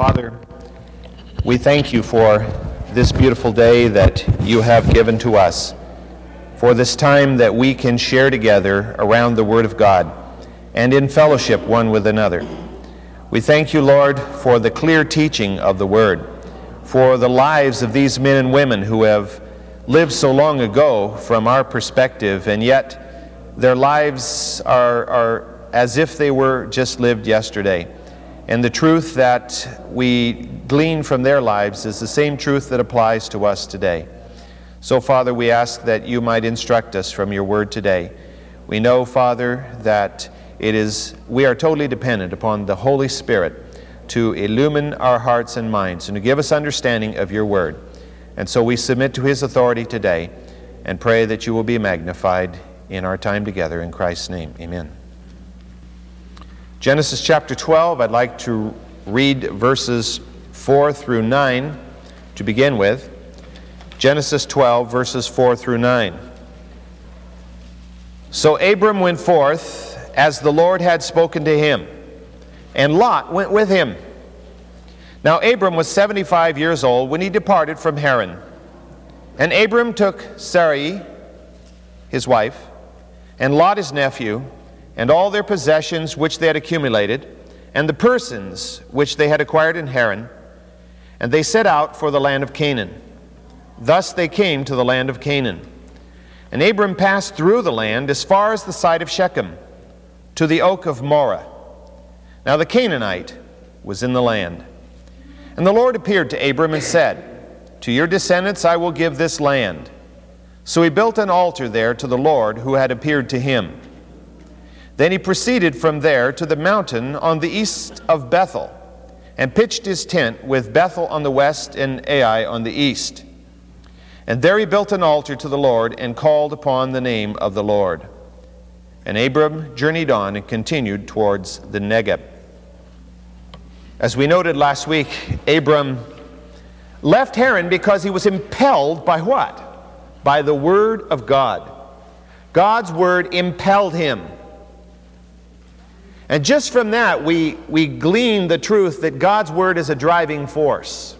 Father, we thank you for this beautiful day that you have given to us, for this time that we can share together around the Word of God and in fellowship one with another. We thank you, Lord, for the clear teaching of the Word, for the lives of these men and women who have lived so long ago from our perspective, and yet their lives are, are as if they were just lived yesterday. And the truth that we glean from their lives is the same truth that applies to us today. So, Father, we ask that you might instruct us from your word today. We know, Father, that it is we are totally dependent upon the Holy Spirit to illumine our hearts and minds and to give us understanding of your word. And so we submit to his authority today and pray that you will be magnified in our time together in Christ's name. Amen. Genesis chapter 12, I'd like to read verses 4 through 9 to begin with. Genesis 12, verses 4 through 9. So Abram went forth as the Lord had spoken to him, and Lot went with him. Now Abram was 75 years old when he departed from Haran. And Abram took Sarai, his wife, and Lot his nephew, and all their possessions which they had accumulated, and the persons which they had acquired in Haran, and they set out for the land of Canaan. Thus they came to the land of Canaan. And Abram passed through the land as far as the site of Shechem, to the oak of Moreh. Now the Canaanite was in the land. And the Lord appeared to Abram and said, To your descendants I will give this land. So he built an altar there to the Lord who had appeared to him. Then he proceeded from there to the mountain on the east of Bethel, and pitched his tent with Bethel on the west and Ai on the east. And there he built an altar to the Lord and called upon the name of the Lord. And Abram journeyed on and continued towards the Negeb. As we noted last week, Abram left Haran because he was impelled by what? By the Word of God. God's Word impelled him. And just from that, we, we glean the truth that God's Word is a driving force.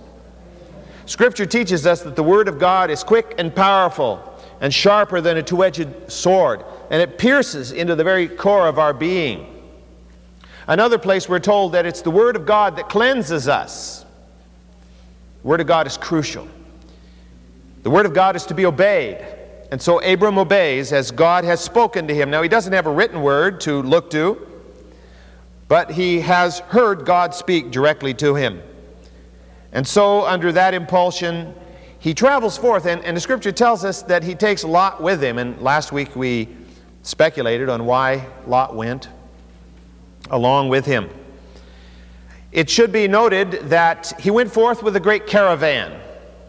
Scripture teaches us that the Word of God is quick and powerful and sharper than a two edged sword, and it pierces into the very core of our being. Another place we're told that it's the Word of God that cleanses us. The Word of God is crucial. The Word of God is to be obeyed. And so Abram obeys as God has spoken to him. Now, he doesn't have a written word to look to but he has heard God speak directly to him. And so, under that impulsion, he travels forth, and, and the scripture tells us that he takes Lot with him. And last week we speculated on why Lot went along with him. It should be noted that he went forth with a great caravan.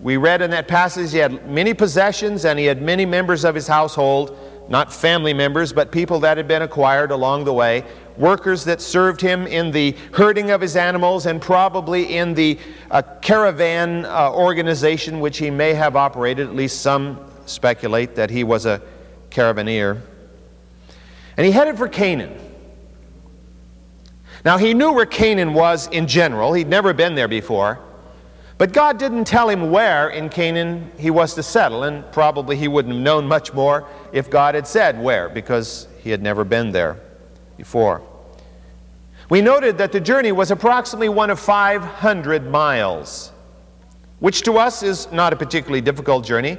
We read in that passage he had many possessions and he had many members of his household, not family members, but people that had been acquired along the way workers that served him in the herding of his animals and probably in the uh, caravan uh, organization which he may have operated. At least some speculate that he was a caravaneer. And he headed for Canaan. Now, he knew where Canaan was in general, he'd never been there before. But God didn't tell him where in Canaan he was to settle, and probably he wouldn't have known much more if God had said where, because he had never been there before. We noted that the journey was approximately one of 500 miles, which to us is not a particularly difficult journey,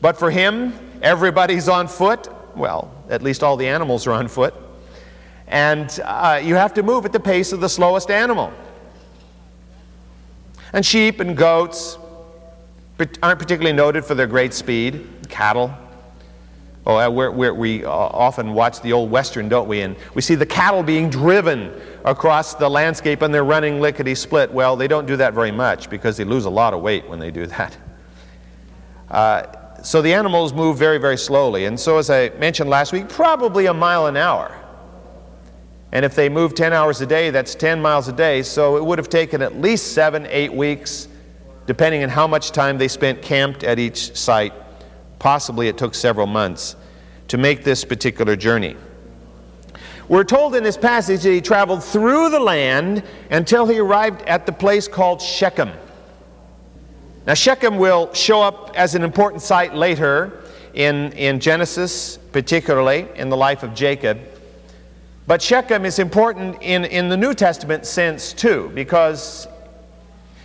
but for him, everybody's on foot. Well, at least all the animals are on foot. And uh, you have to move at the pace of the slowest animal. And sheep and goats aren't particularly noted for their great speed, cattle. Oh, we're, we're, we often watch the old Western, don't we? And we see the cattle being driven across the landscape and they're running lickety split. Well, they don't do that very much because they lose a lot of weight when they do that. Uh, so the animals move very, very slowly. And so, as I mentioned last week, probably a mile an hour. And if they move 10 hours a day, that's 10 miles a day. So it would have taken at least seven, eight weeks, depending on how much time they spent camped at each site Possibly it took several months to make this particular journey. We're told in this passage that he traveled through the land until he arrived at the place called Shechem. Now, Shechem will show up as an important site later in, in Genesis, particularly in the life of Jacob. But Shechem is important in, in the New Testament sense too, because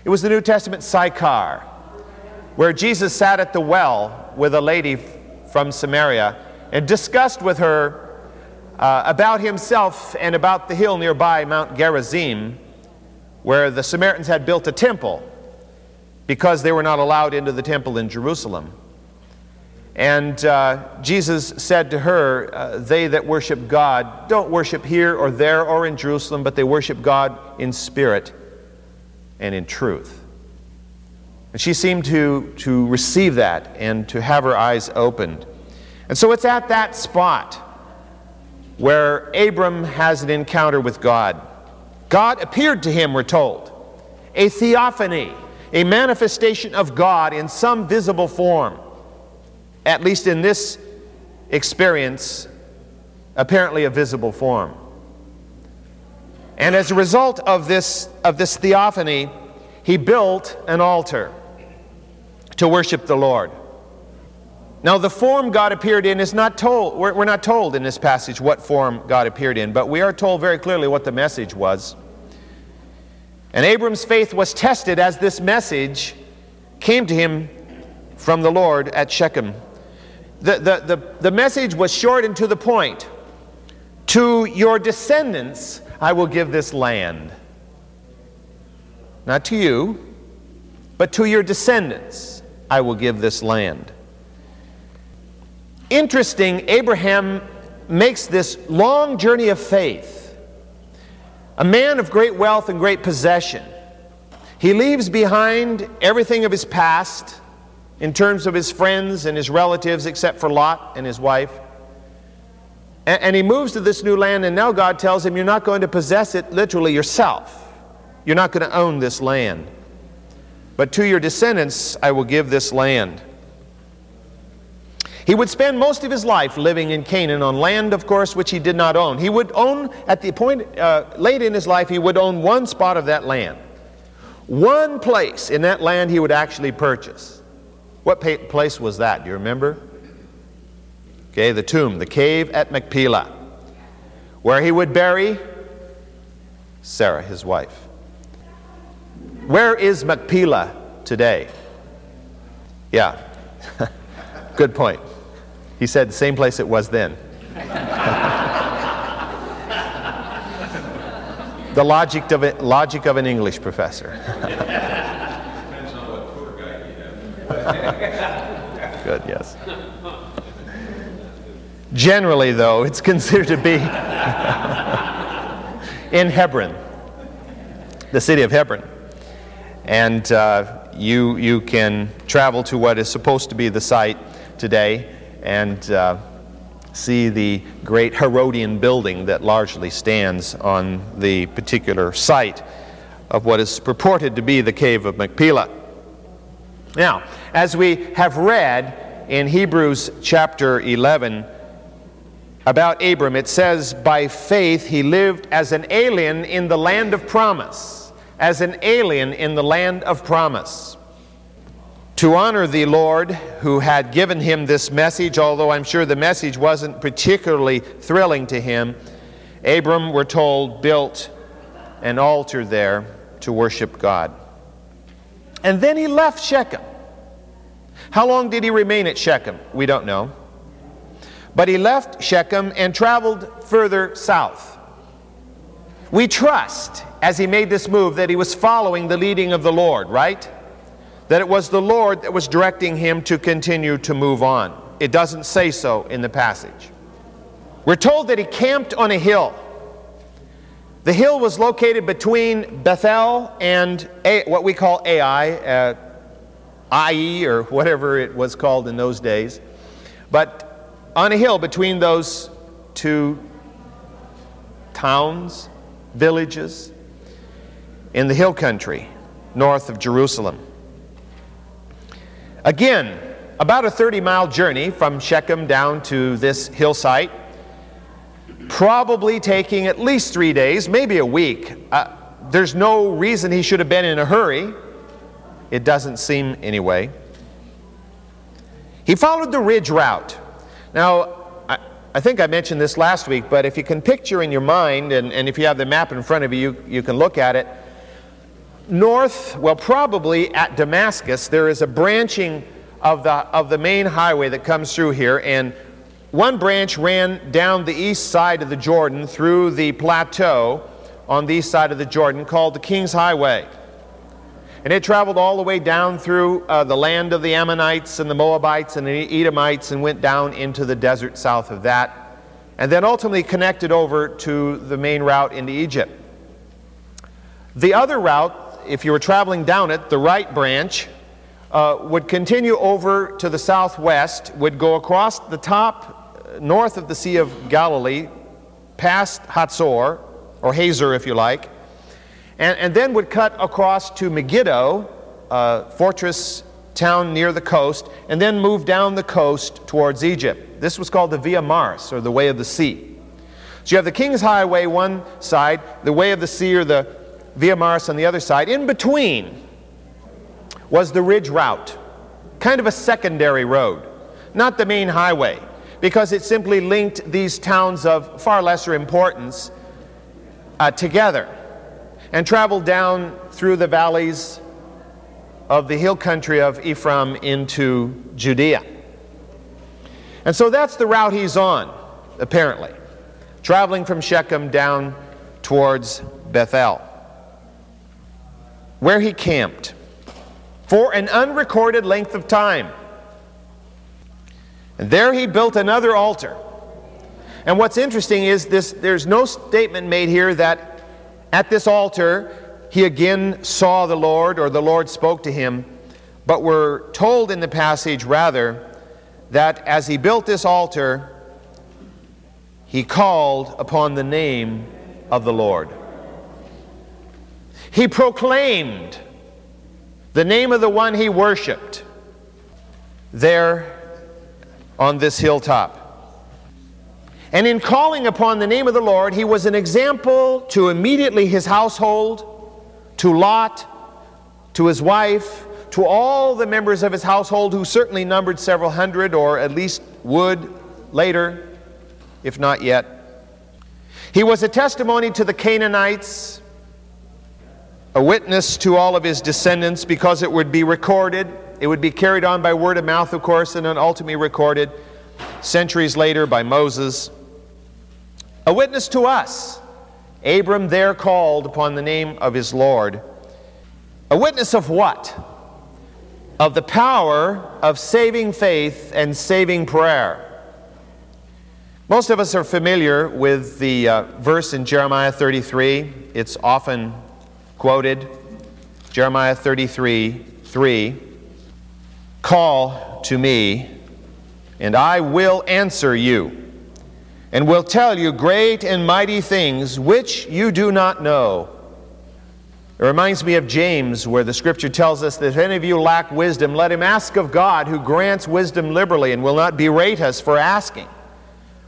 it was the New Testament Sychar, where Jesus sat at the well with a lady from Samaria and discussed with her uh, about himself and about the hill nearby, Mount Gerizim, where the Samaritans had built a temple because they were not allowed into the temple in Jerusalem. And uh, Jesus said to her, uh, They that worship God don't worship here or there or in Jerusalem, but they worship God in spirit and in truth. And she seemed to, to receive that and to have her eyes opened. And so it's at that spot where Abram has an encounter with God. God appeared to him, we're told. A theophany a manifestation of God in some visible form, at least in this experience, apparently a visible form. And as a result of this, of this theophany, he built an altar to worship the Lord. Now, the form God appeared in is not told, we're, not told in this passage what form God appeared in, but we are told very clearly what the message was. And Abram's faith was tested as this message came to him from the Lord at Shechem. The, the, the, the message was short and to the point. To your descendants I will give this land. Not to you, but to your descendants I will give this land. Interesting, Abraham makes this long journey of faith a man of great wealth and great possession. He leaves behind everything of his past in terms of his friends and his relatives, except for Lot and his wife. And, and, he moves to this new land, and now God tells him, You're not going to possess it literally yourself. You're not going to own this land. But to your descendants I will give this land. He would spend most of his life living in Canaan on land, of course, which he did not own. He would own, at the point uh, late in his life, he would own one spot of that land. One place in that land he would actually purchase. What place was that? Do you remember? Okay, the tomb, the cave at Machpelah, where he would bury Sarah, his wife. Where is Machpelah today? Yeah, good point. He said, the same place it was then. the logic of, it, logic of an English professor. Good, yes. Generally, though, it's considered to be in Hebron, the city of Hebron. And uh, you, you can travel to what is supposed to be the site today and uh, see the great Herodian building that largely stands on the particular site of what is purported to be the cave of Machpelah. Now, as we have read in Hebrews chapter 11 about Abram, it says, By faith he lived as an alien in the land of promise. As an alien in the land of promise to honor the Lord who had given him this message, although I'm sure the message wasn't particularly thrilling to him, Abram, we're told, built an altar there to worship God. And then he left Shechem. How long did he remain at Shechem? We don't know. But he left Shechem and traveled further south. We trust, as he made this move, that he was following the leading of the Lord, right? that it was the Lord that was directing him to continue to move on. It doesn't say so in the passage. We're told that he camped on a hill. The hill was located between Bethel and a, what we call Ai, uh, Ai, or whatever it was called in those days. But on a hill between those two towns, villages, in the hill country north of Jerusalem. Again, about a 30 mile journey from Shechem down to this hillside. probably taking at least three days, maybe a week. Uh, there's no reason he should have been in a hurry. It doesn't seem anyway. He followed the ridge route. Now, I, I, think I mentioned this last week, but if you can picture in your mind, and, and if you have the map in front of you, you, you can look at it. North, well, probably at Damascus, there is a branching of the, of the main highway that comes through here, and one branch ran down the east side of the Jordan through the plateau on the east side of the Jordan called the King's Highway. And it traveled all the way down through uh, the land of the Ammonites and the Moabites and the Edomites and went down into the desert south of that. And then ultimately connected over to the main route into Egypt. The other route, if you were traveling down it, the right branch, uh, would continue over to the southwest, would go across the top uh, north of the Sea of Galilee, past Hatzor, or Hazor if you like, and, and then would cut across to Megiddo, a fortress town near the coast, and then move down the coast towards Egypt. This was called the Via Maris, or the Way of the Sea. So you have the King's Highway one side, the Way of the Sea, or the Via Maris on the other side. In between was the Ridge Route, kind of a secondary road, not the main highway, because it simply linked these towns of far lesser importance uh, together and traveled down through the valleys of the hill country of Ephraim into Judea. And so that's the route he's on, apparently, traveling from Shechem down towards Bethel, where he camped for an unrecorded length of time. And there he built another altar. And what's interesting is this there's no statement made here that at this altar, he again saw the Lord, or the Lord spoke to him, but we're told in the passage rather that as he built this altar, he called upon the name of the Lord. He proclaimed the name of the one he worshiped there on this hilltop. And in calling upon the name of the Lord, he was an example to immediately his household, to Lot, to his wife, to all the members of his household who certainly numbered several hundred or at least would later, if not yet. He was a testimony to the Canaanites, a witness to all of his descendants because it would be recorded. It would be carried on by word of mouth, of course, and then ultimately recorded centuries later by Moses. A witness to us. Abram there called upon the name of his Lord. A witness of what? Of the power of saving faith and saving prayer. Most of us are familiar with the uh, verse in Jeremiah 33. It's often quoted. Jeremiah 33 3. Call to me, and I will answer you and will tell you great and mighty things which you do not know. It reminds me of James, where the scripture tells us that if any of you lack wisdom, let him ask of God, who grants wisdom liberally and will not berate us for asking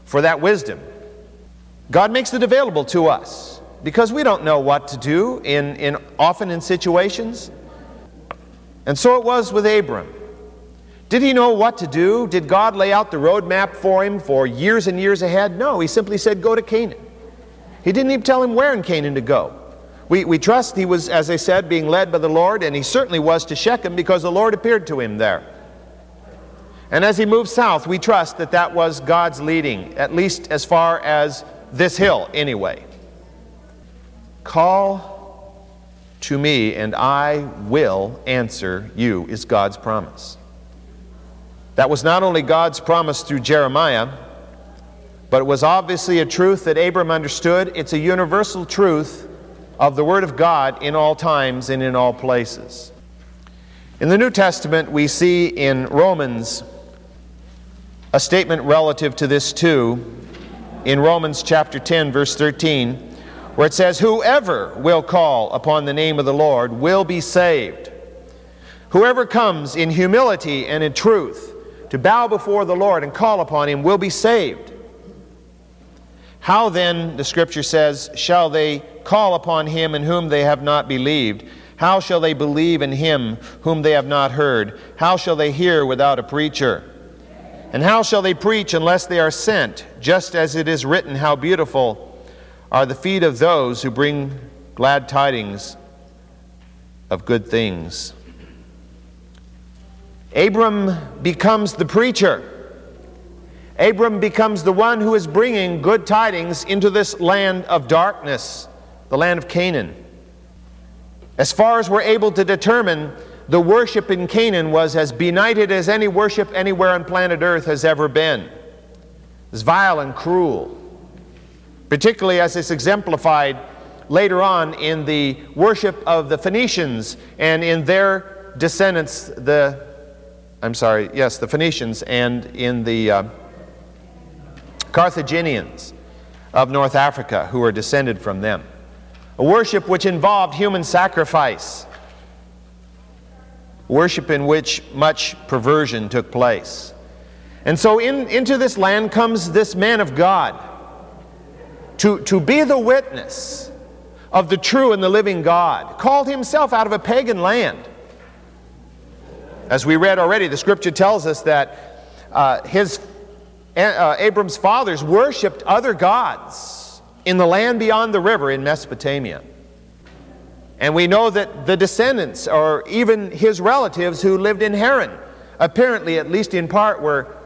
for that wisdom. God makes it available to us because we don't know what to do in, in often in situations. And so it was with Abram. Did he know what to do? Did God lay out the roadmap for him for years and years ahead? No, he simply said, Go to Canaan. He didn't even tell him where in Canaan to go. We, we trust he was, as I said, being led by the Lord, and he certainly was to Shechem because the Lord appeared to him there. And as he moved south, we trust that that was God's leading, at least as far as this hill, anyway. Call to me, and I will answer you, is God's promise. That was not only God's promise through Jeremiah, but it was obviously a truth that Abram understood. It's a universal truth of the Word of God in all times and in all places. In the New Testament, we see in Romans a statement relative to this too, in Romans chapter 10, verse 13, where it says, Whoever will call upon the name of the Lord will be saved. Whoever comes in humility and in truth to bow before the Lord and call upon Him will be saved. How then, the scripture says, shall they call upon him in whom they have not believed? How shall they believe in him whom they have not heard? How shall they hear without a preacher? And how shall they preach unless they are sent? Just as it is written, How beautiful are the feet of those who bring glad tidings of good things. Abram becomes the preacher. Abram becomes the one who is bringing good tidings into this land of darkness, the land of Canaan. As far as we're able to determine, the worship in Canaan was as benighted as any worship anywhere on planet Earth has ever been. It's vile and cruel, particularly as it's exemplified later on in the worship of the Phoenicians and in their descendants, the, I'm sorry, yes, the Phoenicians and in the uh, Carthaginians of North Africa who are descended from them. A worship which involved human sacrifice worship in which much perversion took place. And so in, into this land comes this man of God to, to be the witness of the true and the living God, called himself out of a pagan land. As we read already, the scripture tells us that uh, his, uh, Abram's fathers worshiped other gods in the land beyond the river in Mesopotamia. And we know that the descendants, or even his relatives who lived in Haran, apparently, at least in part, were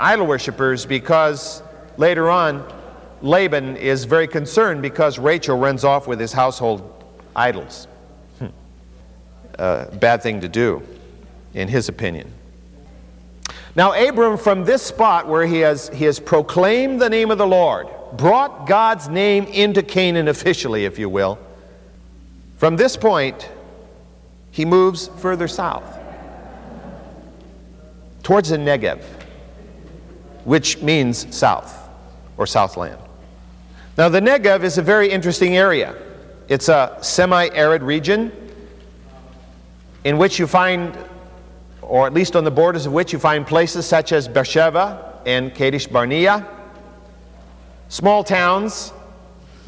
idol worshippers because later on, Laban is very concerned because Rachel runs off with his household idols. Hmm. Uh, bad thing to do, in his opinion. Now, Abram, from this spot where he has, he has proclaimed the name of the Lord, brought God's name into Canaan officially, if you will, from this point, he moves further south towards the Negev, which means south or southland. Now, the Negev is a very interesting area. It's a semi arid region in which you find, or at least on the borders of which you find places such as Beersheba and Kadesh Barnea. Small towns,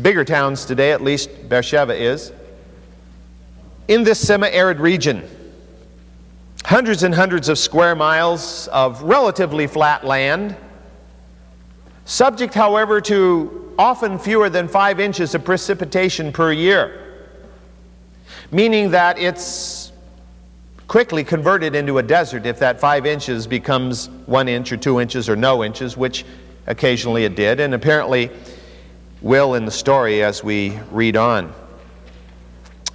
bigger towns today, at least Beersheba is in this semi arid region. Hundreds and hundreds of square miles of relatively flat land, subject, however, to often fewer than five inches of precipitation per year, meaning that it's quickly converted into a desert if that five inches becomes one inch or two inches or no inches, which occasionally it did, and apparently will in the story as we read on.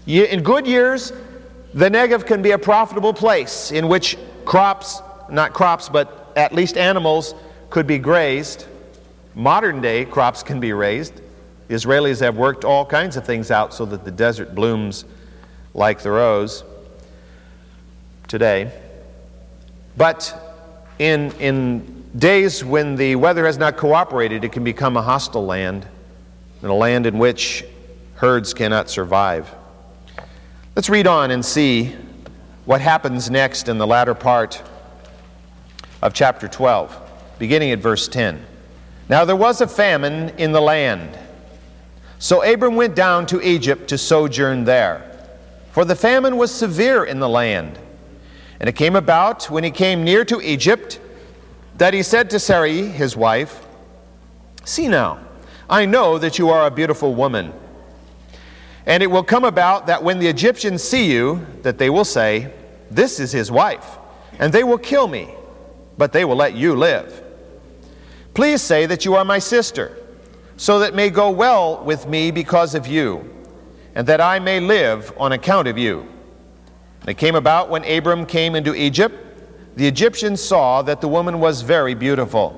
In good years, the Negev can be a profitable place in which crops, not crops, but at least animals could be grazed. Modern day crops can be raised. The Israelis have worked all kinds of things out so that the desert blooms like the rose today. But in, in days when the weather has not cooperated, it can become a hostile land and a land in which herds cannot survive. Let's read on and see what happens next in the latter part of chapter 12, beginning at verse 10. Now there was a famine in the land. So Abram went down to Egypt to sojourn there, for the famine was severe in the land. And it came about when he came near to Egypt that he said to Sarai, his wife, See now, I know that you are a beautiful woman. And it will come about that when the Egyptians see you, that they will say, This is his wife, and they will kill me, but they will let you live. Please say that you are my sister, so that may go well with me because of you, and that I may live on account of you. And it came about when Abram came into Egypt, the Egyptians saw that the woman was very beautiful.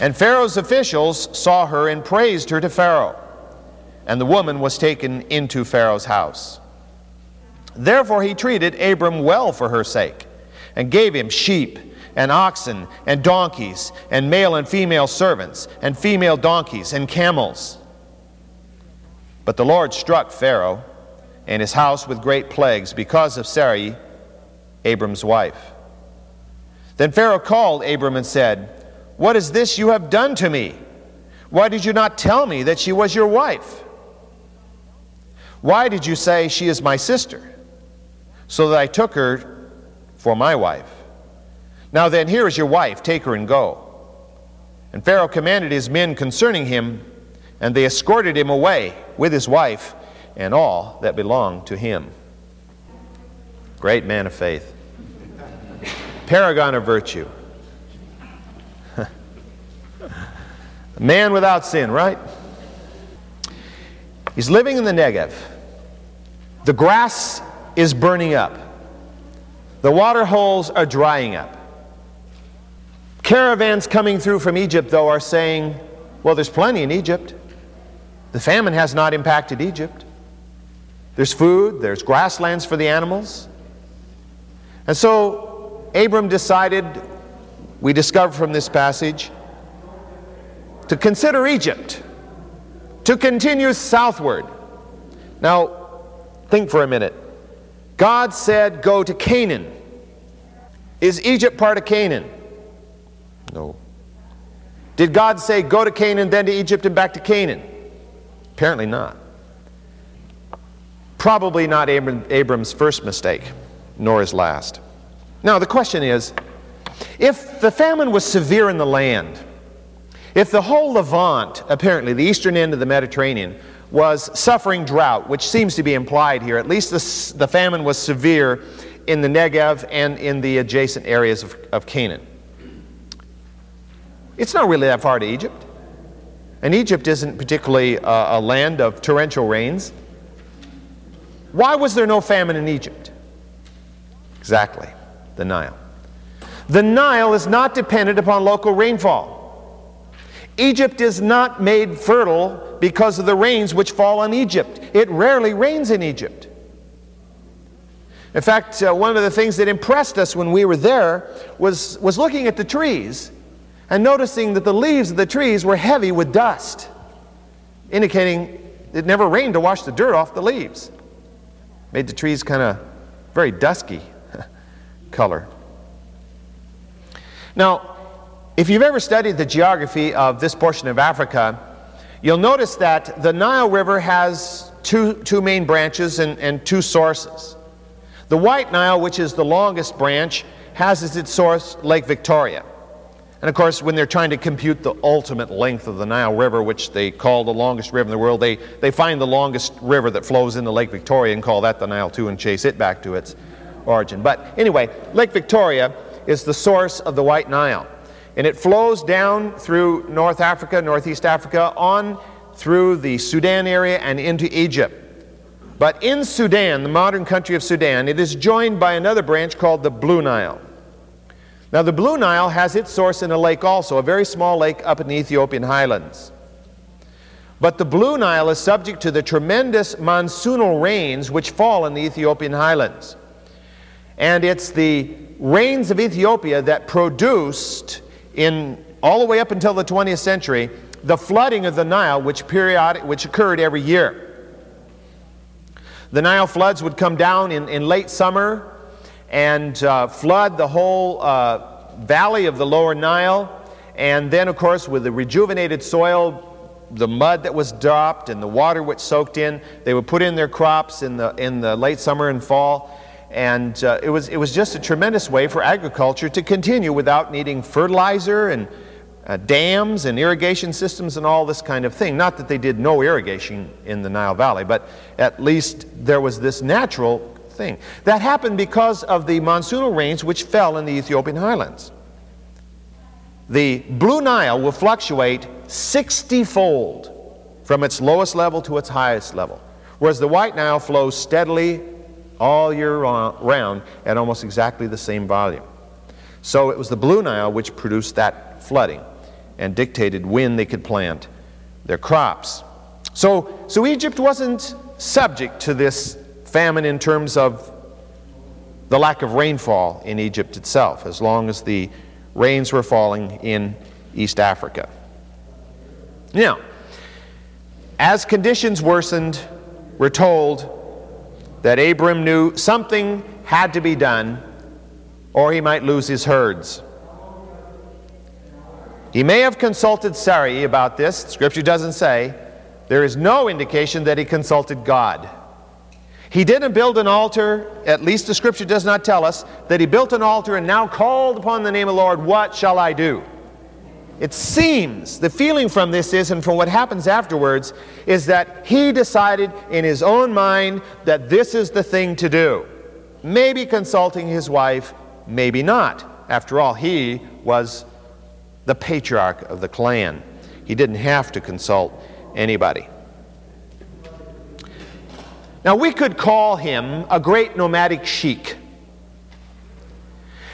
And Pharaoh's officials saw her and praised her to Pharaoh and the woman was taken into Pharaoh's house. Therefore he treated Abram well for her sake, and gave him sheep and oxen and donkeys and male and female servants and female donkeys and camels. But the Lord struck Pharaoh and his house with great plagues because of Sarai, Abram's wife. Then Pharaoh called Abram and said, What is this you have done to me? Why did you not tell me that she was your wife? Why did you say she is my sister? So that I took her for my wife. Now then, here is your wife, take her and go. And Pharaoh commanded his men concerning him, and they escorted him away with his wife and all that belonged to him. Great man of faith. Paragon of virtue. A man without sin, right? He's living in the Negev. The grass is burning up. The water holes are drying up. Caravans coming through from Egypt, though, are saying, well, there's plenty in Egypt. The famine has not impacted Egypt. There's food, there's grasslands for the animals. And so Abram decided, we discover from this passage, to consider Egypt, to continue southward. Now, think for a minute. God said, Go to Canaan. Is Egypt part of Canaan? No. Did God say, Go to Canaan, then to Egypt, and back to Canaan? Apparently not. Probably not Abram, Abram's first mistake, nor his last. Now, the question is if the famine was severe in the land, if the whole Levant, apparently the eastern end of the Mediterranean, was suffering drought, which seems to be implied here, at least the, the famine was severe in the Negev and in the adjacent areas of, of Canaan. It's not really that far to Egypt. And Egypt isn't particularly a, a land of torrential rains. Why was there no famine in Egypt? Exactly, the Nile. The Nile is not dependent upon local rainfall. Egypt is not made fertile because of the rains which fall on Egypt. It rarely rains in Egypt. In fact, uh, one of the things that impressed us when we were there was, was looking at the trees and noticing that the leaves of the trees were heavy with dust, indicating it never rained to wash the dirt off the leaves. Made the trees kind of very dusky color. Now, if you've ever studied the geography of this portion of Africa, you'll notice that the Nile River has two, two main branches and, and two sources. The White Nile, which is the longest branch, has as its source Lake Victoria. And of course, when they're trying to compute the ultimate length of the Nile River, which they call the longest river in the world, they, they find the longest river that flows into Lake Victoria and call that the Nile too and chase it back to its origin. But anyway, Lake Victoria is the source of the White Nile. And it flows down through North Africa, Northeast Africa, on through the Sudan area and into Egypt. But in Sudan, the modern country of Sudan, it is joined by another branch called the Blue Nile. Now, the Blue Nile has its source in a lake also, a very small lake up in the Ethiopian highlands. But the Blue Nile is subject to the tremendous monsoonal rains which fall in the Ethiopian highlands. And it's the rains of Ethiopia that produced, in all the way up until the 20th century, the flooding of the Nile, which, periodic, which occurred every year. The Nile floods would come down in, in late summer and uh, flood the whole uh, valley of the lower Nile. And then, of course, with the rejuvenated soil, the mud that was dropped and the water which soaked in, they would put in their crops in the, in the late summer and fall. And uh, it, was, it was just a tremendous way for agriculture to continue without needing fertilizer and uh, dams and irrigation systems and all this kind of thing. Not that they did no irrigation in the Nile Valley, but at least there was this natural thing. That happened because of the monsoonal rains which fell in the Ethiopian highlands. The Blue Nile will fluctuate 60 fold from its lowest level to its highest level, whereas the White Nile flows steadily all year round at almost exactly the same volume. So it was the Blue Nile which produced that flooding and dictated when they could plant their crops. So, so Egypt wasn't subject to this famine in terms of the lack of rainfall in Egypt itself, as long as the rains were falling in East Africa. Now, as conditions worsened, we're told that Abram knew something had to be done or he might lose his herds. He may have consulted Sarai about this. Scripture doesn't say. There is no indication that he consulted God. He didn't build an altar, at least the scripture does not tell us, that he built an altar and now called upon the name of the Lord, What shall I do? It seems, the feeling from this is, and from what happens afterwards, is that he decided in his own mind that this is the thing to do. Maybe consulting his wife, maybe not. After all, he was the patriarch of the clan. He didn't have to consult anybody. Now, we could call him a great nomadic sheik.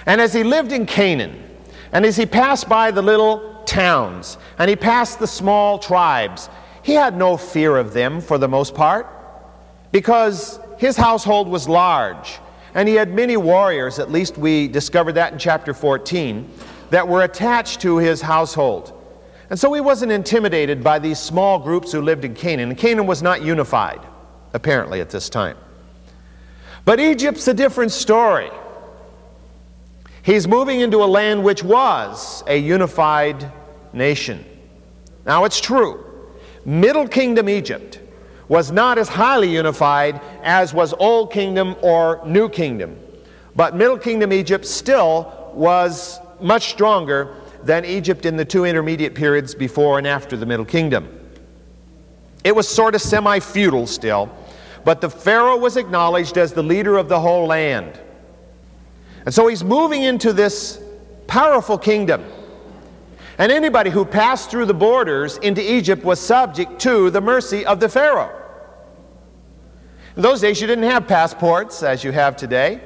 And as he lived in Canaan, and as he passed by the little towns, and he passed the small tribes, he had no fear of them for the most part, because his household was large, and he had many warriors, at least we discovered that in chapter 14, that were attached to his household. And so he wasn't intimidated by these small groups who lived in Canaan. Canaan was not unified apparently, at this time. But Egypt's a different story. He's moving into a land which was a unified nation. Now, it's true, Middle Kingdom Egypt was not as highly unified as was Old Kingdom or New Kingdom. But Middle Kingdom Egypt still was much stronger than Egypt in the two intermediate periods before and after the Middle Kingdom. It was sort of semi feudal still, but the Pharaoh was acknowledged as the leader of the whole land. And so he's moving into this powerful kingdom. And anybody who passed through the borders into Egypt was subject to the mercy of the Pharaoh. In those days, you didn't have passports as you have today.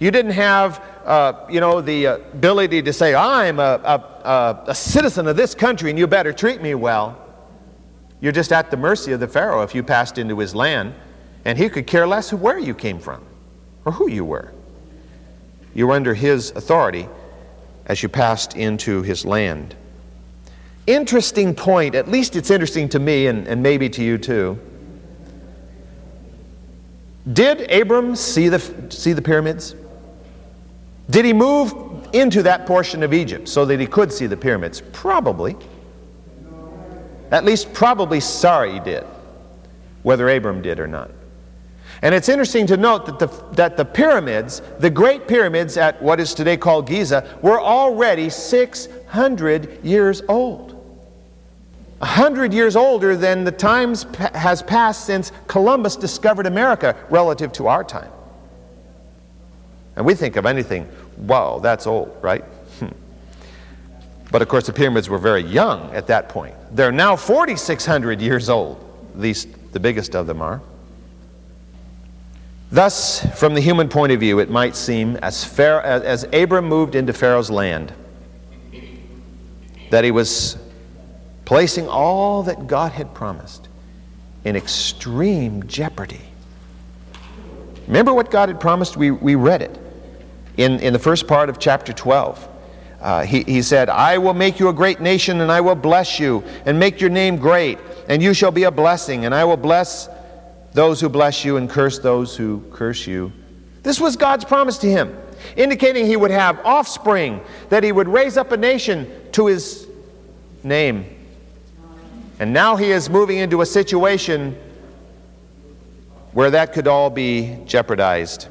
You didn't have, uh, you know, the ability to say, I'm a, a, a citizen of this country and you better treat me well. You're just at the mercy of the Pharaoh if you passed into his land, and he could care less where you came from or who you were. You were under his authority as you passed into his land. Interesting point, at least it's interesting to me and, and maybe to you too. Did Abram see the, see the pyramids? Did he move into that portion of Egypt so that he could see the pyramids? Probably. At least, probably Sarai did, whether Abram did or not. And it's interesting to note that the, that the pyramids, the great pyramids at what is today called Giza, were already 600 years old. Hundred years older than the times has passed since Columbus discovered America relative to our time. And we think of anything, wow, that's old, right? Hmm. But of course, the pyramids were very young at that point. They're now 4,600 years old, at least the biggest of them are. Thus, from the human point of view, it might seem as, Pharaoh, as Abram moved into Pharaoh's land that he was placing all that God had promised in extreme jeopardy. Remember what God had promised? We, we read it in, in the first part of chapter 12. Uh, he, he said, I will make you a great nation, and I will bless you, and make your name great, and you shall be a blessing, and I will bless those who bless you, and curse those who curse you. This was God's promise to him, indicating he would have offspring, that he would raise up a nation to his name. And now he is moving into a situation where that could all be jeopardized.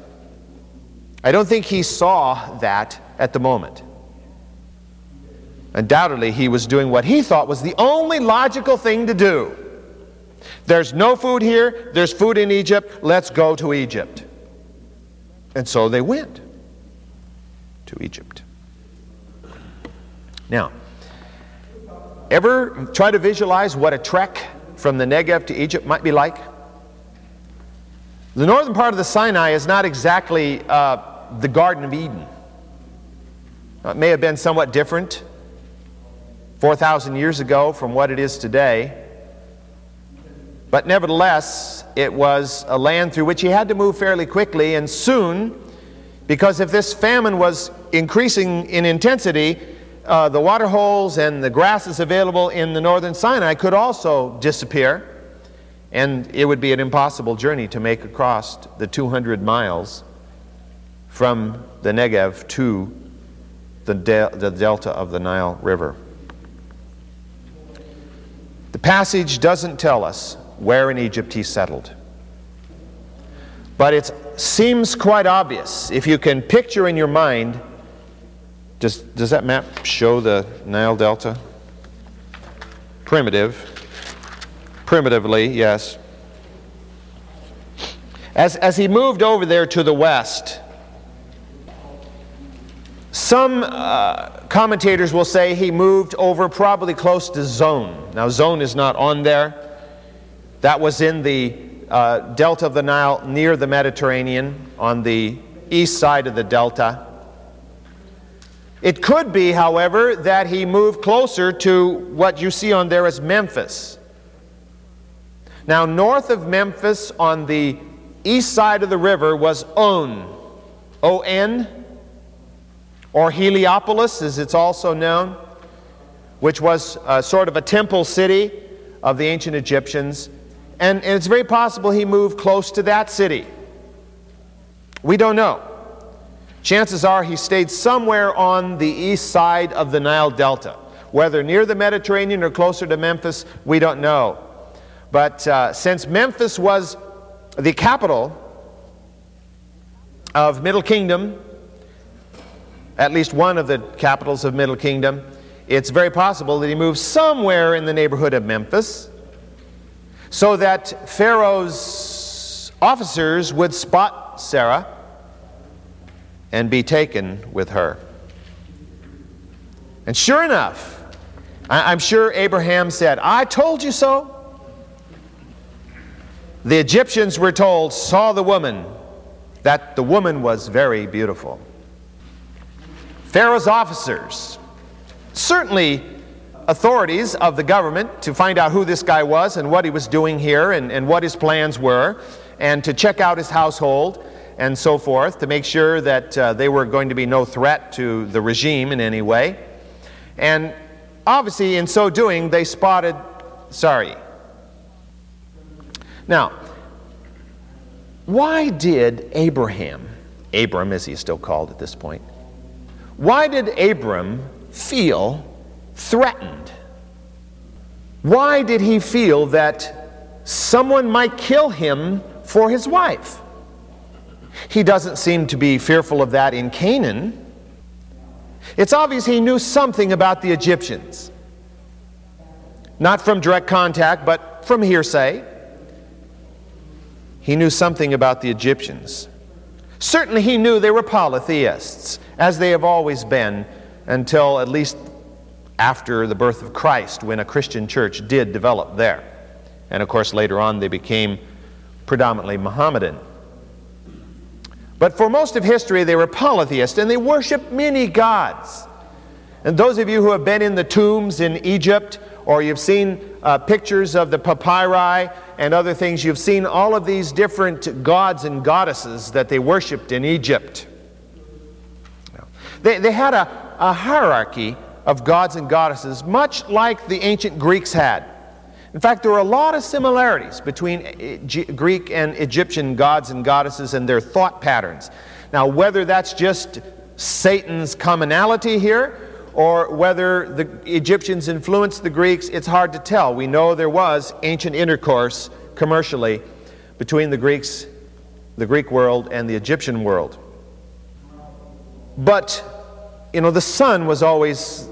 I don't think he saw that at the moment. Undoubtedly, he was doing what he thought was the only logical thing to do. There's no food here, there's food in Egypt, let's go to Egypt. And so they went to Egypt. Now, ever try to visualize what a trek from the Negev to Egypt might be like? The northern part of the Sinai is not exactly uh, the Garden of Eden. It may have been somewhat different 4,000 years ago from what it is today. But nevertheless, it was a land through which he had to move fairly quickly and soon, because if this famine was increasing in intensity, uh, the water holes and the grasses available in the northern Sinai could also disappear, and it would be an impossible journey to make across the 200 miles from the Negev to the, de- the delta of the Nile River. The passage doesn't tell us where in Egypt he settled. But it seems quite obvious if you can picture in your mind. Does, does that map show the Nile Delta? Primitive. Primitively, yes. As, as he moved over there to the west, some uh, commentators will say he moved over probably close to Zoan. Now, Zoan is not on there. That was in the uh, delta of the Nile near the Mediterranean on the east side of the delta. It could be, however, that he moved closer to what you see on there as Memphis. Now, north of Memphis on the east side of the river was On, O N, or Heliopolis, as it's also known, which was uh, sort of a temple city of the ancient Egyptians. And, and it's very possible he moved close to that city. We don't know. Chances are he stayed somewhere on the east side of the Nile Delta. Whether near the Mediterranean or closer to Memphis, we don't know. But uh, since Memphis was the capital of Middle Kingdom, at least one of the capitals of Middle Kingdom, it's very possible that he moved somewhere in the neighborhood of Memphis so that Pharaoh's officers would spot Sarah and be taken with her. And sure enough, I'm sure Abraham said, I told you so. The Egyptians were told, saw the woman, that the woman was very beautiful. Pharaoh's officers certainly authorities of the government to find out who this guy was and what he was doing here and, and what his plans were, and to check out his household and so forth to make sure that uh, they were going to be no threat to the regime in any way. And obviously, in so doing, they spotted Sarai. Now, why did Abraham, Abram as he's still called at this point, why did Abram feel threatened? Why did he feel that someone might kill him for his wife? He doesn't seem to be fearful of that in Canaan. It's obvious he knew something about the Egyptians. Not from direct contact, but from hearsay. He knew something about the Egyptians. Certainly, he knew they were polytheists, as they have always been until at least after the birth of Christ when a Christian church did develop there. And of course, later on, they became predominantly Mohammedan. But for most of history, they were polytheists and they worshiped many gods. And those of you who have been in the tombs in Egypt or you've seen uh, pictures of the papyri and other things, you've seen all of these different gods and goddesses that they worshiped in Egypt. They, they had a, a hierarchy of gods and goddesses, much like the ancient Greeks had. In fact, there are a lot of similarities between eh, eh, Greek and Egyptian gods and goddesses and their thought patterns. Now, whether that's just Satan's commonality here or whether the Egyptians influenced the Greeks, it's hard to tell. We know there was ancient intercourse commercially between the Greeks, the Greek world, and the Egyptian world. But, you know, the sun was always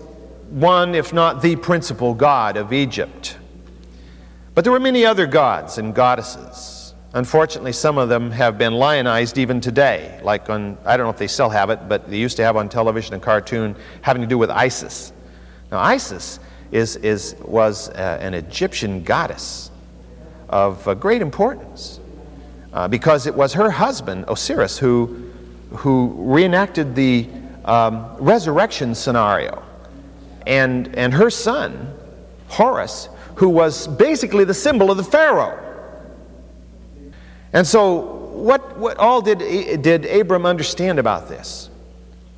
one, if not the principal god of Egypt. But there were many other gods and goddesses. Unfortunately, some of them have been lionized even today, like on, I don't know if they still have it, but they used to have on television a cartoon having to do with Isis. Now, Isis is, is, was uh, an Egyptian goddess of uh, great importance uh, because it was her husband, Osiris, who, who reenacted the um, resurrection scenario and, and her son, Horus, who was basically the symbol of the Pharaoh. And so, what, what all did, did Abram understand about this?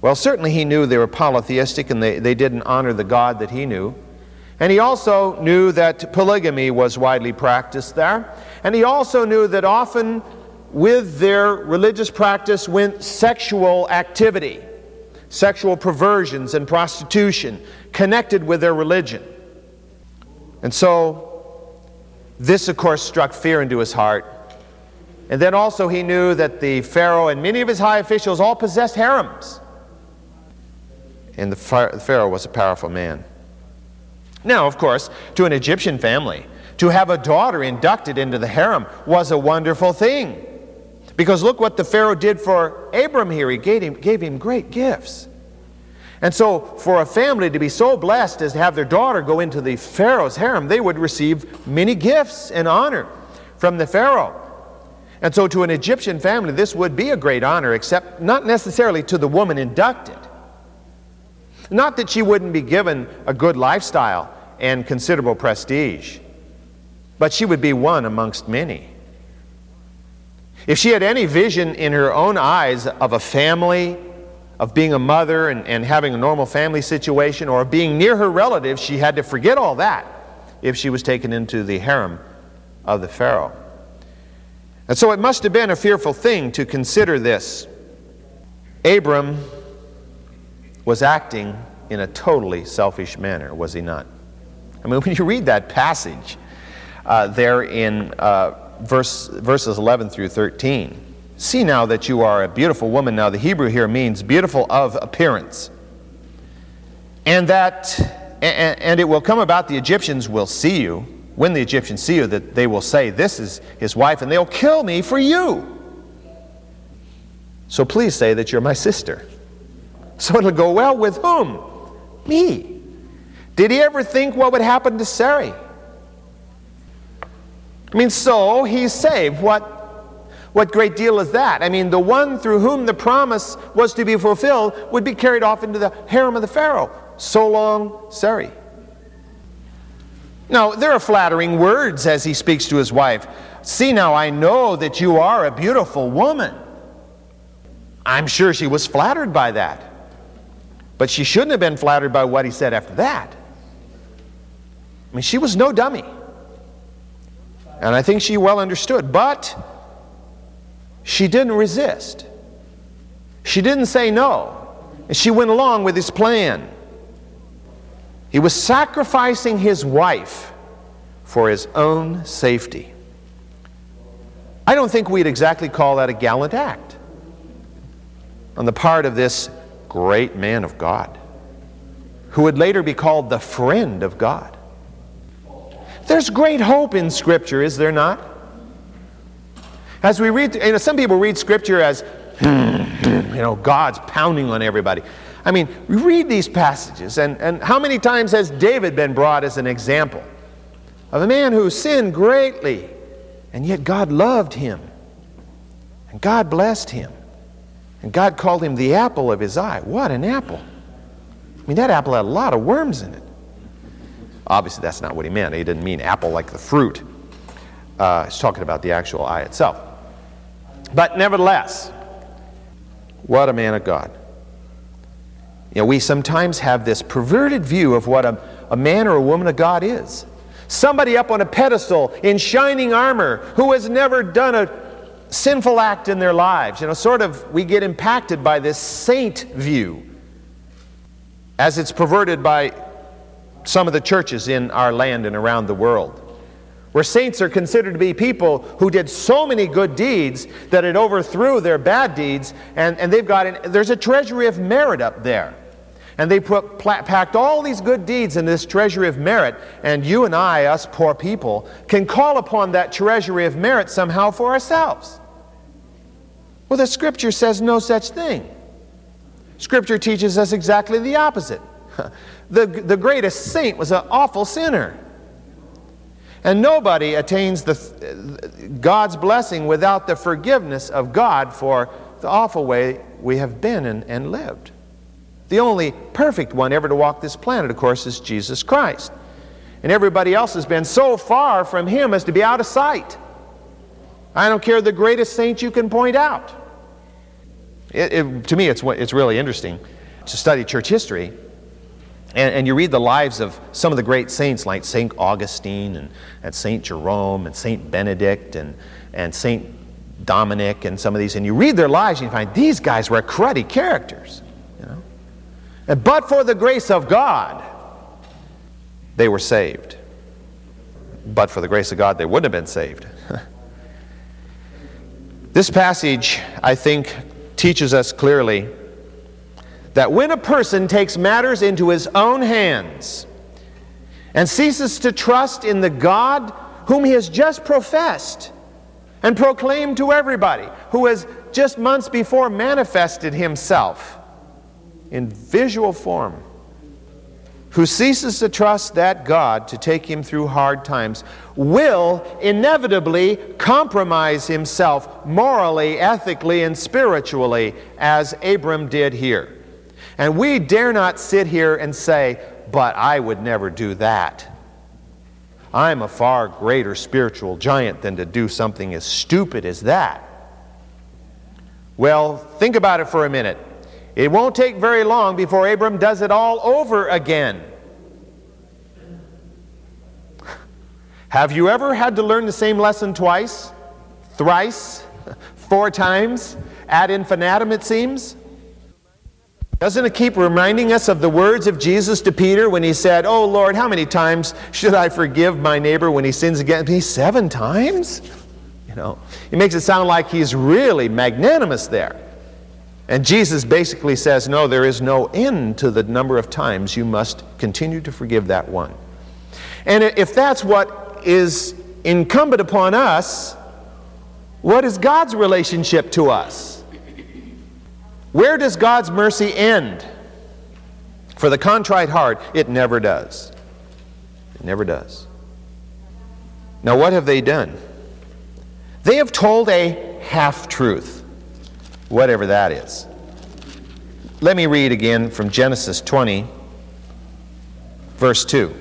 Well, certainly he knew they were polytheistic and they, they didn't honor the God that he knew. And he also knew that polygamy was widely practiced there. And he also knew that often with their religious practice went sexual activity, sexual perversions and prostitution connected with their religion. And so This, of course, struck fear into his heart. And then also he knew that the Pharaoh and many of his high officials all possessed harems. And the Pharaoh was a powerful man. Now, of course, to an Egyptian family, to have a daughter inducted into the harem was a wonderful thing. Because look what the Pharaoh did for Abram here. He gave him, gave him great gifts. And so, for a family to be so blessed as to have their daughter go into the Pharaoh's harem, they would receive many gifts and honor from the Pharaoh. And so, to an Egyptian family, this would be a great honor, except not necessarily to the woman inducted. Not that she wouldn't be given a good lifestyle and considerable prestige, but she would be one amongst many. If she had any vision in her own eyes of a family, of being a mother and, and having a normal family situation, or of being near her relatives, she had to forget all that if she was taken into the harem of the Pharaoh. And so it must have been a fearful thing to consider this. Abram was acting in a totally selfish manner, was he not? I mean, when you read that passage uh, there in uh, verse, verses 11 through 13, see now that you are a beautiful woman. Now, the Hebrew here means beautiful of appearance. And that, and, and it will come about the Egyptians will see you, when the Egyptians see you, that they will say, This is his wife, and they'll kill me for you. So please say that you're my sister. So it'll go well with whom? Me. Did he ever think what would happen to Sarai? I mean, so he's saved. What, what great deal is that? I mean, the one through whom the promise was to be fulfilled would be carried off into the harem of the Pharaoh. So long, Sarai. Now, there are flattering words as he speaks to his wife. See now, I know that you are a beautiful woman. I'm sure she was flattered by that. But she shouldn't have been flattered by what he said after that. I mean, she was no dummy. And I think she well understood. But she didn't resist. She didn't say no. And she went along with his plan. He was sacrificing his wife for his own safety. I don't think we'd exactly call that a gallant act on the part of this great man of God, who would later be called the friend of God. There's great hope in Scripture, is there not? As we read, you know, some people read Scripture as, hmm, you know, God's pounding on everybody. I mean, we read these passages, and, and how many times has David been brought as an example of a man who sinned greatly, and yet God loved him, and God blessed him? And God called him the apple of his eye. What an apple! I mean, that apple had a lot of worms in it. Obviously, that's not what he meant. He didn't mean apple like the fruit. Uh, he's talking about the actual eye itself. But nevertheless, what a man of God. You know, we sometimes have this perverted view of what a, a man or a woman of God is. Somebody up on a pedestal in shining armor who has never done a sinful act in their lives. You know, sort of, we get impacted by this saint view as it's perverted by some of the churches in our land and around the world. Where saints are considered to be people who did so many good deeds that it overthrew their bad deeds, and, and they've got an, there's a treasury of merit up there. And they put, packed all these good deeds in this treasury of merit, and you and I, us poor people, can call upon that treasury of merit somehow for ourselves. Well, the Scripture says no such thing. Scripture teaches us exactly the opposite. the, the greatest saint was an awful sinner. And nobody attains the, God's blessing without the forgiveness of God for the awful way we have been and, and lived. The only perfect one ever to walk this planet, of course, is Jesus Christ. And everybody else has been so far from Him as to be out of sight. I don't care the greatest saint you can point out. It, it, to me, it's, it's really interesting to study church history. And, and, you read the lives of some of the great saints like St. Augustine and, and St. Jerome and St. Benedict and, and St. Dominic and some of these, and you read their lives and you find these guys were cruddy characters. You know, But for the grace of God, they were saved. but for the grace of God, they wouldn't have been saved. this passage, I think, teaches us clearly that when a person takes matters into his own hands and ceases to trust in the God whom he has just professed and proclaimed to everybody, who has just months before manifested himself in visual form, who ceases to trust that God to take him through hard times, will inevitably compromise himself morally, ethically, and spiritually, as Abram did here. And we dare not sit here and say, but I would never do that. I'm a far greater spiritual giant than to do something as stupid as that. Well, think about it for a minute. It won't take very long before Abram does it all over again. Have you ever had to learn the same lesson twice, thrice, four times, ad infinitum, it seems? Doesn't it keep reminding us of the words of Jesus to Peter when he said, Oh Lord, how many times should I forgive my neighbor when he sins against me? Seven times? You know, it makes it sound like he's really magnanimous there. And Jesus basically says, No, there is no end to the number of times you must continue to forgive that one. And if that's what is incumbent upon us, what is God's relationship to us? Where does God's mercy end? For the contrite heart, it never does. It never does. Now, what have they done? They have told a half truth, whatever that is. Let me read again from Genesis 20, verse 2.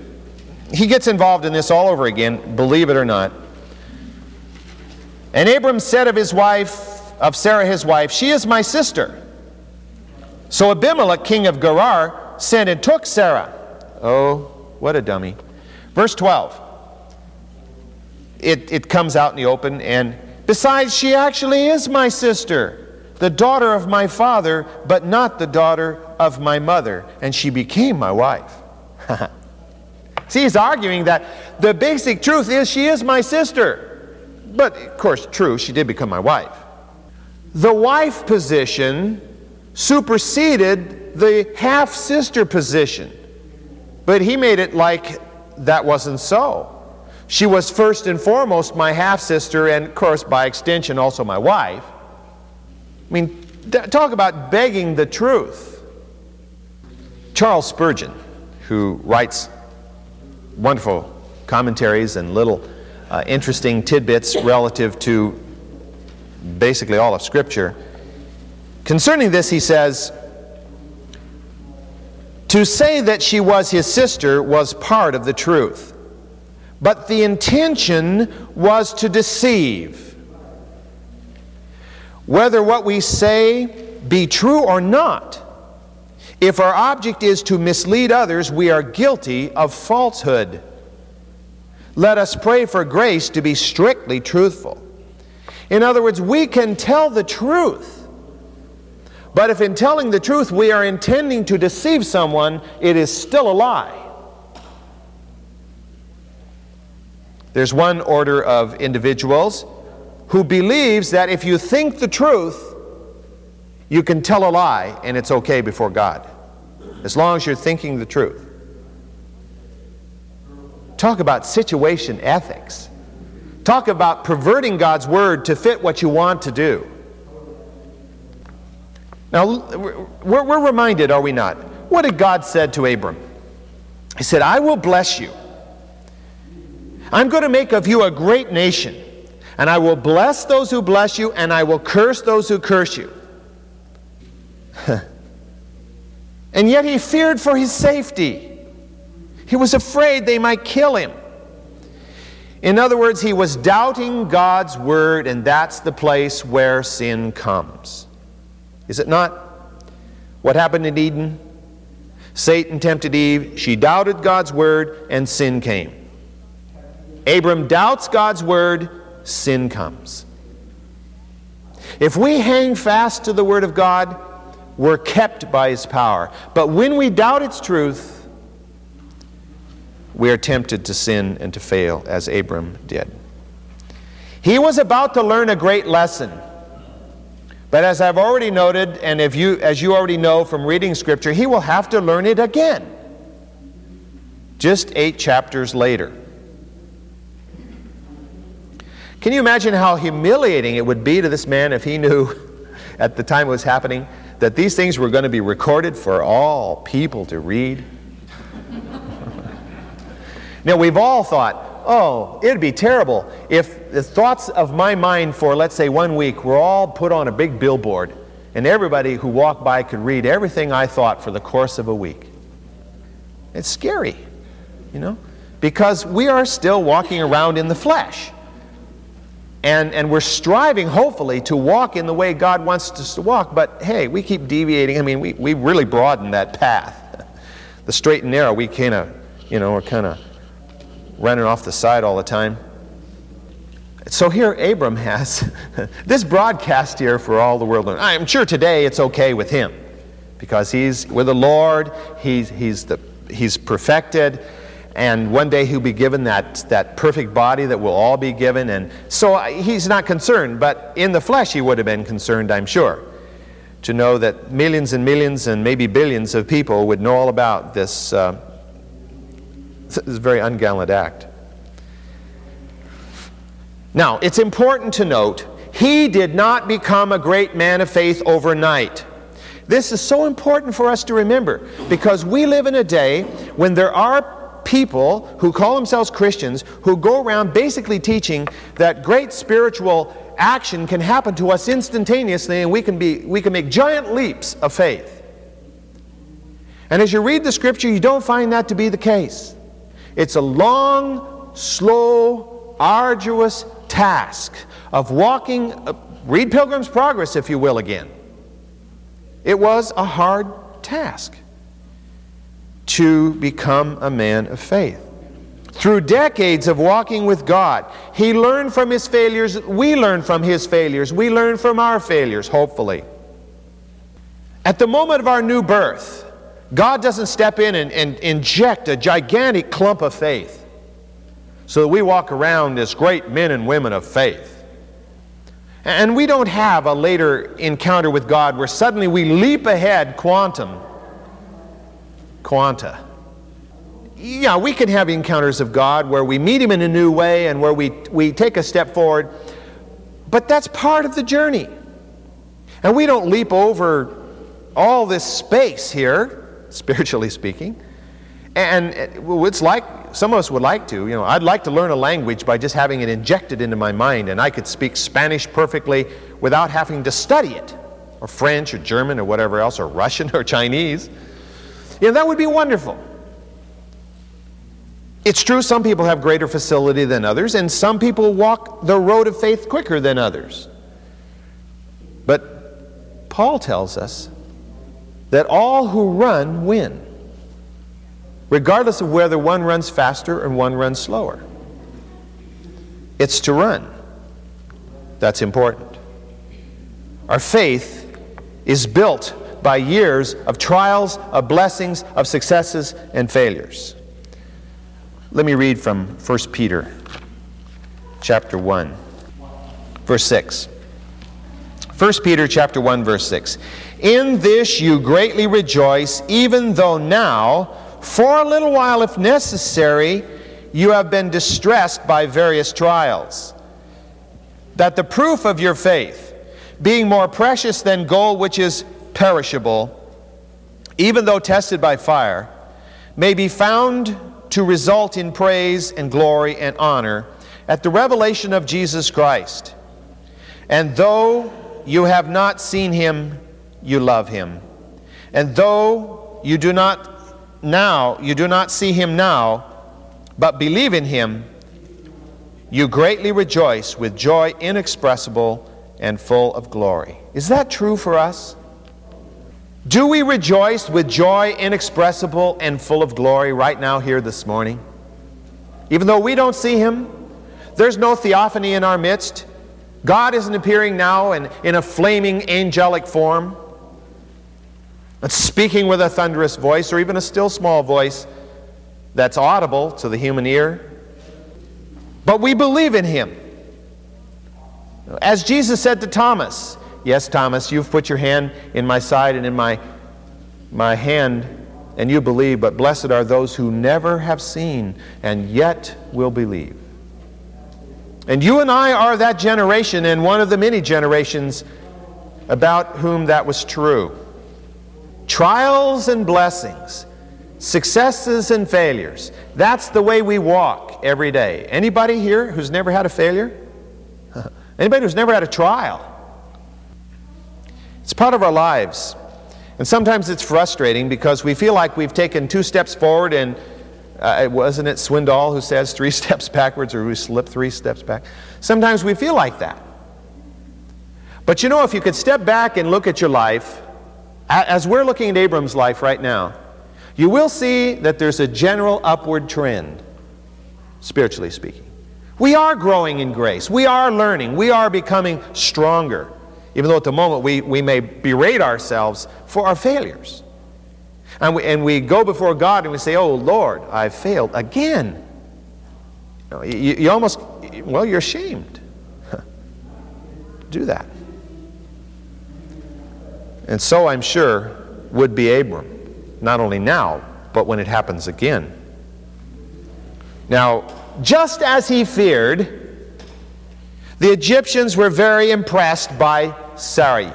He gets involved in this all over again, believe it or not. And Abram said of his wife, of Sarah his wife, She is my sister. So Abimelech, king of Gerar, sent and took Sarah. Oh, what a dummy. Verse 12. It, it comes out in the open, and besides, she actually is my sister, the daughter of my father, but not the daughter of my mother, and she became my wife. See, he's arguing that the basic truth is she is my sister. But, of course, true, she did become my wife. The wife position superseded the half sister position. But he made it like that wasn't so. She was first and foremost my half sister, and of course, by extension, also my wife. I mean, talk about begging the truth. Charles Spurgeon, who writes wonderful commentaries and little uh, interesting tidbits relative to basically all of Scripture, Concerning this, he says, To say that she was his sister was part of the truth, but the intention was to deceive. Whether what we say be true or not, if our object is to mislead others, we are guilty of falsehood. Let us pray for grace to be strictly truthful. In other words, we can tell the truth but if in telling the truth we are intending to deceive someone, it is still a lie. There's one order of individuals who believes that if you think the truth, you can tell a lie and it's okay before God, as long as you're thinking the truth. Talk about situation ethics. Talk about perverting God's word to fit what you want to do. Now, we're, we're reminded, are we not? What did God said to Abram? He said, I will bless you. I'm going to make of you a great nation, and I will bless those who bless you, and I will curse those who curse you. and yet he feared for his safety. He was afraid they might kill him. In other words, he was doubting God's word, and that's the place where sin comes. Is it not? What happened in Eden? Satan tempted Eve, she doubted God's word, and sin came. Abram doubts God's word, sin comes. If we hang fast to the word of God, we're kept by his power. But when we doubt its truth, we are tempted to sin and to fail as Abram did. He was about to learn a great lesson. But as I've already noted, and if you, as you already know from reading Scripture, he will have to learn it again. Just eight chapters later. Can you imagine how humiliating it would be to this man if he knew at the time it was happening that these things were going to be recorded for all people to read? now, we've all thought, oh, it'd be terrible if the thoughts of my mind for, let's say, one week were all put on a big billboard and everybody who walked by could read everything I thought for the course of a week. It's scary, you know, because we are still walking around in the flesh. And, and we're striving, hopefully, to walk in the way God wants us to walk, but hey, we keep deviating. I mean, we, we really broaden that path. The straight and narrow, we kind of, you know, we're kind of running off the side all the time. So here Abram has this broadcast here for all the world. I'm sure today it's okay with him because he's with the Lord, he's, he's, the, he's perfected, and one day he'll be given that, that perfect body that we'll all be given. And so he's not concerned, but in the flesh he would have been concerned, I'm sure, to know that millions and millions and maybe billions of people would know all about this. Uh, this is a very ungallant act. Now, it's important to note he did not become a great man of faith overnight. This is so important for us to remember because we live in a day when there are people who call themselves Christians who go around basically teaching that great spiritual action can happen to us instantaneously and we can, be, we can make giant leaps of faith. And as you read the scripture, you don't find that to be the case. It's a long, slow, arduous task of walking, uh, read Pilgrim's Progress, if you will, again. It was a hard task to become a man of faith. Through decades of walking with God, he learned from his failures. We learn from his failures. We learn from our failures, hopefully. At the moment of our new birth, God doesn't step in and, and inject a gigantic clump of faith so that we walk around as great men and women of faith. And we don't have a later encounter with God where suddenly we leap ahead quantum, quanta. Yeah, we can have encounters of God where we meet Him in a new way and where we, we take a step forward, but that's part of the journey. And we don't leap over all this space here spiritually speaking. And it's like, some of us would like to, you know, I'd like to learn a language by just having it injected into my mind, and I could speak Spanish perfectly without having to study it, or French, or German, or whatever else, or Russian, or Chinese. You know, that would be wonderful. It's true, some people have greater facility than others, and some people walk the road of faith quicker than others. But Paul tells us that all who run win, regardless of whether one runs faster and one runs slower. It's to run that's important. Our faith is built by years of trials, of blessings, of successes, and failures. Let me read from 1 Peter chapter 1 verse 6. 1 Peter chapter 1 verse 6. In this you greatly rejoice, even though now, for a little while if necessary, you have been distressed by various trials. That the proof of your faith, being more precious than gold which is perishable, even though tested by fire, may be found to result in praise and glory and honor at the revelation of Jesus Christ. And though you have not seen him, you love him. And though you do not now, you do not see him now, but believe in him, you greatly rejoice with joy inexpressible and full of glory. Is that true for us? Do we rejoice with joy inexpressible and full of glory right now here this morning? Even though we don't see him, there's no theophany in our midst, God isn't appearing now in, in a flaming angelic form, speaking with a thunderous voice or even a still small voice. that's audible to the human ear. But we believe in him. As Jesus said to Thomas, Yes, Thomas, you've put your hand in my side and in my, my hand, and you believe, but blessed are those who never have seen and yet will believe. And you and I are that generation, and one of the many generations about whom that was true. Trials and blessings, successes and failures. That's the way we walk every day. Anybody here who's never had a failure? Anybody who's never had a trial? It's part of our lives. And sometimes it's frustrating because we feel like we've taken two steps forward and uh, wasn't it Swindoll who says three steps backwards or we slip three steps back? Sometimes we feel like that. But you know, if you could step back and look at your life, as we're looking at Abram's life right now, you will see that there's a general upward trend, spiritually speaking. We are growing in grace. We are learning. We are becoming stronger, even though at the moment we, we may berate ourselves for our failures. And we, and we go before God and we say, Oh Lord, I failed again. You, know, you, you almost, well, you're ashamed. Do that. And so I'm sure would be Abram, not only now, but when it happens again. Now, just as he feared, the Egyptians were very impressed by Sarai.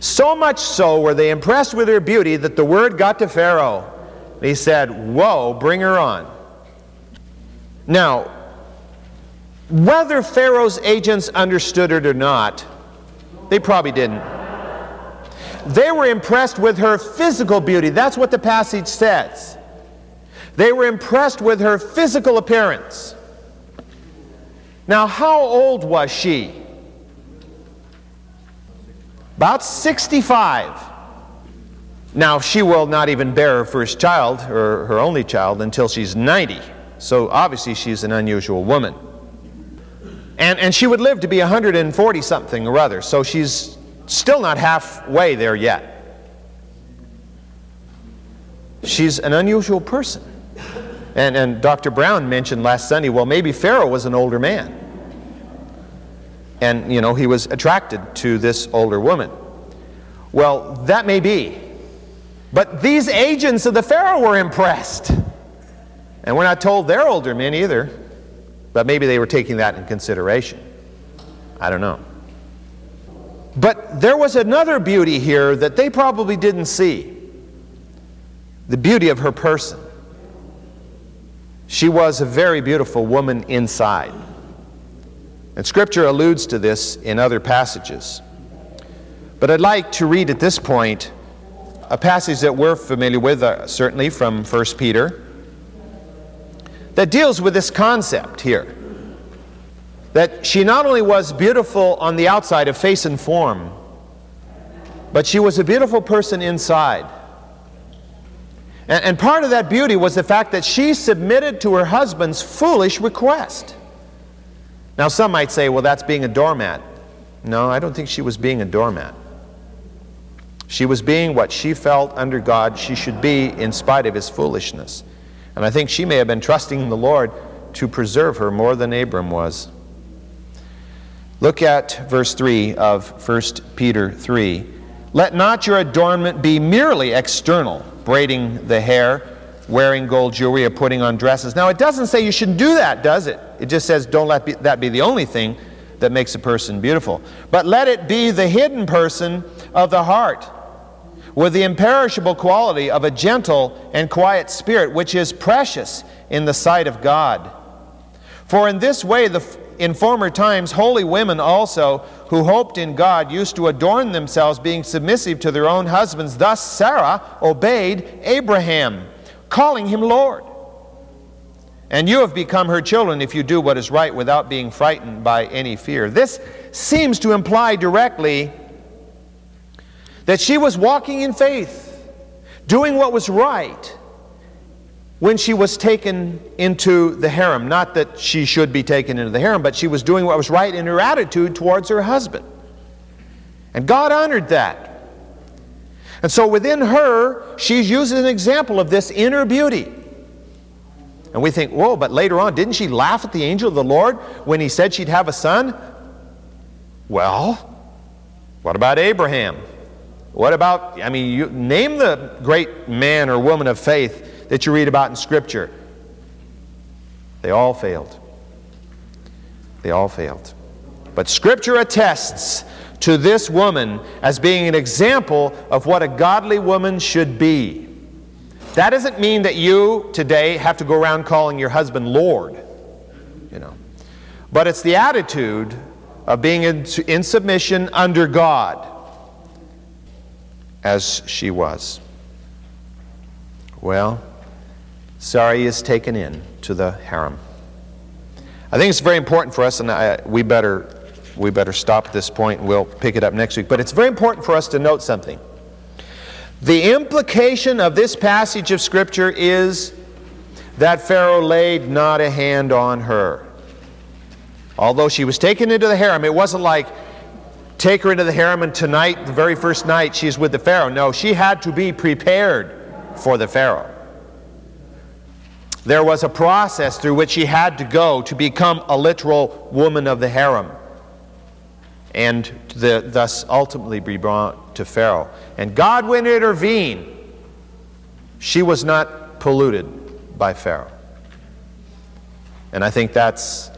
So much so were they impressed with her beauty that the word got to Pharaoh. He said, Whoa, bring her on. Now, whether Pharaoh's agents understood it or not, they probably didn't. They were impressed with her physical beauty. That's what the passage says. They were impressed with her physical appearance. Now, how old was she? About 65. Now, she will not even bear her first child, or her only child, until she's 90. So, obviously, she's an unusual woman. And, and she would live to be 140 something or other, so she's still not halfway there yet. She's an unusual person. And, and Dr. Brown mentioned last Sunday, well, maybe Pharaoh was an older man and you know he was attracted to this older woman well that may be but these agents of the pharaoh were impressed and we're not told they're older men either but maybe they were taking that in consideration. I don't know. But there was another beauty here that they probably didn't see. The beauty of her person. She was a very beautiful woman inside. And Scripture alludes to this in other passages. But I'd like to read at this point a passage that we're familiar with, uh, certainly from 1 Peter, that deals with this concept here. That she not only was beautiful on the outside of face and form, but she was a beautiful person inside. And, and part of that beauty was the fact that she submitted to her husband's foolish request. Now, some might say, well, that's being a doormat. No, I don't think she was being a doormat. She was being what she felt under God she should be in spite of his foolishness. And I think she may have been trusting the Lord to preserve her more than Abram was. Look at verse 3 of 1 Peter 3. Let not your adornment be merely external, braiding the hair wearing gold jewelry or putting on dresses. Now, it doesn't say you shouldn't do that, does it? It just says don't let be, that be the only thing that makes a person beautiful. But let it be the hidden person of the heart with the imperishable quality of a gentle and quiet spirit, which is precious in the sight of God. For in this way, the, in former times, holy women also, who hoped in God, used to adorn themselves, being submissive to their own husbands. Thus Sarah obeyed Abraham calling him Lord. And you have become her children if you do what is right without being frightened by any fear. This seems to imply directly that she was walking in faith, doing what was right when she was taken into the harem. Not that she should be taken into the harem, but she was doing what was right in her attitude towards her husband. And God honored that. And so within her, she's as an example of this inner beauty. And we think, whoa, but later on, didn't she laugh at the angel of the Lord when he said she'd have a son? Well, what about Abraham? What about, I mean, you name the great man or woman of faith that you read about in Scripture. They all failed. They all failed. But Scripture attests to this woman as being an example of what a godly woman should be. That doesn't mean that you today have to go around calling your husband Lord, you know. But it's the attitude of being in, in submission under God as she was. Well, Sarai is taken in to the harem. I think it's very important for us, and I, we better we better stop at this point and we'll pick it up next week. But it's very important for us to note something. The implication of this passage of Scripture is that Pharaoh laid not a hand on her. Although she was taken into the harem, it wasn't like take her into the harem and tonight, the very first night, she's with the Pharaoh. No, she had to be prepared for the Pharaoh. There was a process through which she had to go to become a literal woman of the harem and the, thus ultimately be brought to Pharaoh. And God would intervene. She was not polluted by Pharaoh. And I think that's,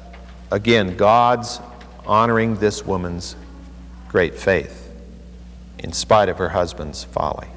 again, God's honoring this woman's great faith in spite of her husband's folly.